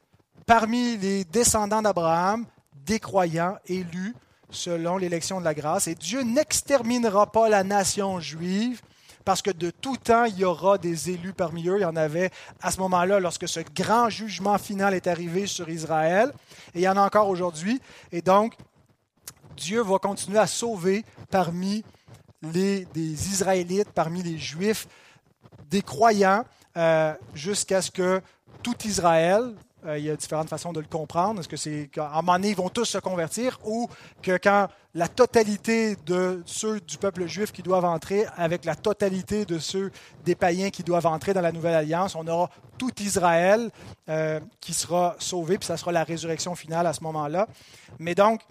parmi les descendants d'Abraham des croyants élus selon l'élection de la grâce. Et Dieu n'exterminera pas la nation juive parce que de tout temps, il y aura des élus parmi eux. Il y en avait à ce moment-là, lorsque ce grand jugement final est arrivé sur Israël, et il y en a encore aujourd'hui. Et donc, Dieu va continuer à sauver parmi les des Israélites, parmi les Juifs, des croyants, euh, jusqu'à ce que tout Israël, il y a différentes façons de le comprendre. Est-ce que c'est qu'à un moment donné, ils vont tous se convertir ou que quand la totalité de ceux du peuple juif qui doivent entrer avec la totalité de ceux des païens qui doivent entrer dans la nouvelle alliance, on aura tout Israël euh, qui sera sauvé, puis ça sera la résurrection finale à ce moment-là. Mais donc,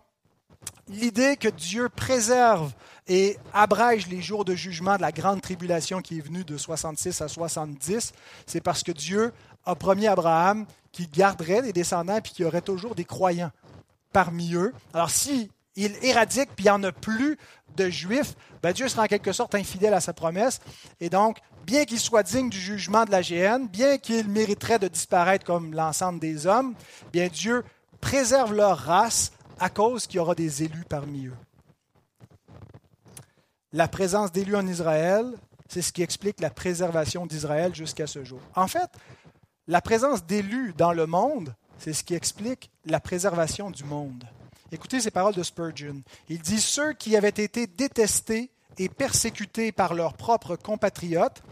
l'idée que Dieu préserve et abrège les jours de jugement de la grande tribulation qui est venue de 66 à 70, c'est parce que Dieu a promis Abraham qu'il garderait des descendants et qu'il y aurait toujours des croyants parmi eux. Alors si il éradique puis il n'y en a plus de juifs, ben Dieu sera en quelque sorte infidèle à sa promesse. Et donc, bien qu'il soit digne du jugement de la GN, bien qu'il mériterait de disparaître comme l'ensemble des hommes, bien Dieu préserve leur race à cause qu'il y aura des élus parmi eux. La présence d'élus en Israël, c'est ce qui explique la préservation d'Israël jusqu'à ce jour. En fait, la présence d'élus dans le monde, c'est ce qui explique la préservation du monde. Écoutez ces paroles de Spurgeon. Il dit Ceux qui avaient été détestés et persécutés par leurs propres compatriotes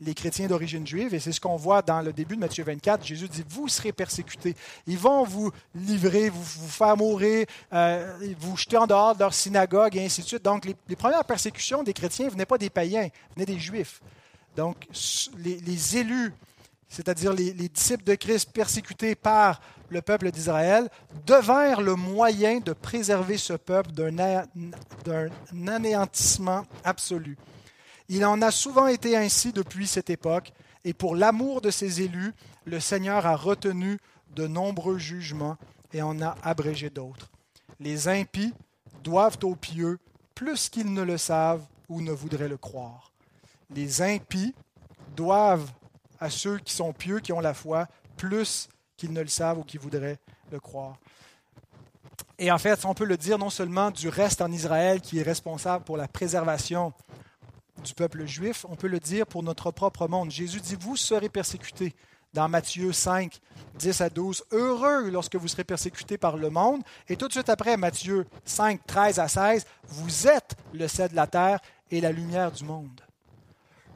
les chrétiens d'origine juive, et c'est ce qu'on voit dans le début de Matthieu 24. Jésus dit, vous serez persécutés. Ils vont vous livrer, vous, vous faire mourir, euh, vous jeter en dehors de leur synagogue, et ainsi de suite. Donc, les, premières persécutions des chrétiens ne venaient pas des païens, venaient des juifs. Donc, les, élus, c'est-à-dire les, les disciples de Christ persécutés par le peuple d'Israël, devinrent le moyen de préserver ce peuple d'un anéantissement absolu. Il en a souvent été ainsi depuis cette époque, et pour l'amour de ses élus, le Seigneur a retenu de nombreux jugements et en a abrégé d'autres. Les impies doivent aux pieux plus qu'ils ne le savent ou ne voudraient le croire. Les impies doivent à ceux qui sont pieux, qui ont la foi, plus qu'ils ne le savent ou qu'ils voudraient le croire. Et en fait, on peut le dire non seulement du reste en Israël qui est responsable pour la préservation du peuple juif, on peut le dire pour notre propre monde. Jésus dit, vous serez persécutés. Dans Matthieu 5, 10 à 12, heureux lorsque vous serez persécutés par le monde. Et tout de suite après, Matthieu 5, 13 à 16, vous êtes le sel de la terre et la lumière du monde.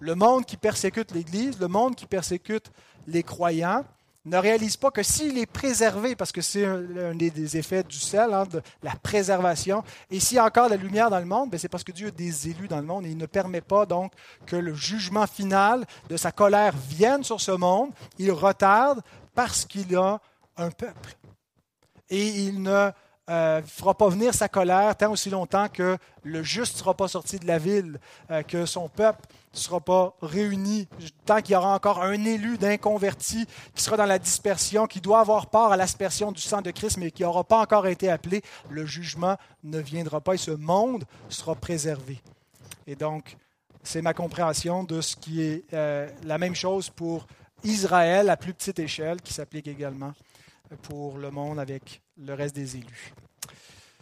Le monde qui persécute l'Église, le monde qui persécute les croyants, ne réalise pas que s'il est préservé, parce que c'est un, des, effets du sel, hein, de la préservation, et s'il y a encore la lumière dans le monde, ben, c'est parce que Dieu a des élus dans le monde et il ne permet pas donc que le jugement final de sa colère vienne sur ce monde. Il retarde parce qu'il a un peuple. Et il ne euh, fera pas venir sa colère tant aussi longtemps que le juste ne sera pas sorti de la ville, euh, que son peuple ne sera pas réuni, tant qu'il y aura encore un élu d'inconverti qui sera dans la dispersion, qui doit avoir part à l'aspersion du sang de Christ, mais qui n'aura pas encore été appelé, le jugement ne viendra pas et ce monde sera préservé. Et donc, c'est ma compréhension de ce qui est euh, la même chose pour Israël à plus petite échelle, qui s'applique également pour le monde avec le reste des élus.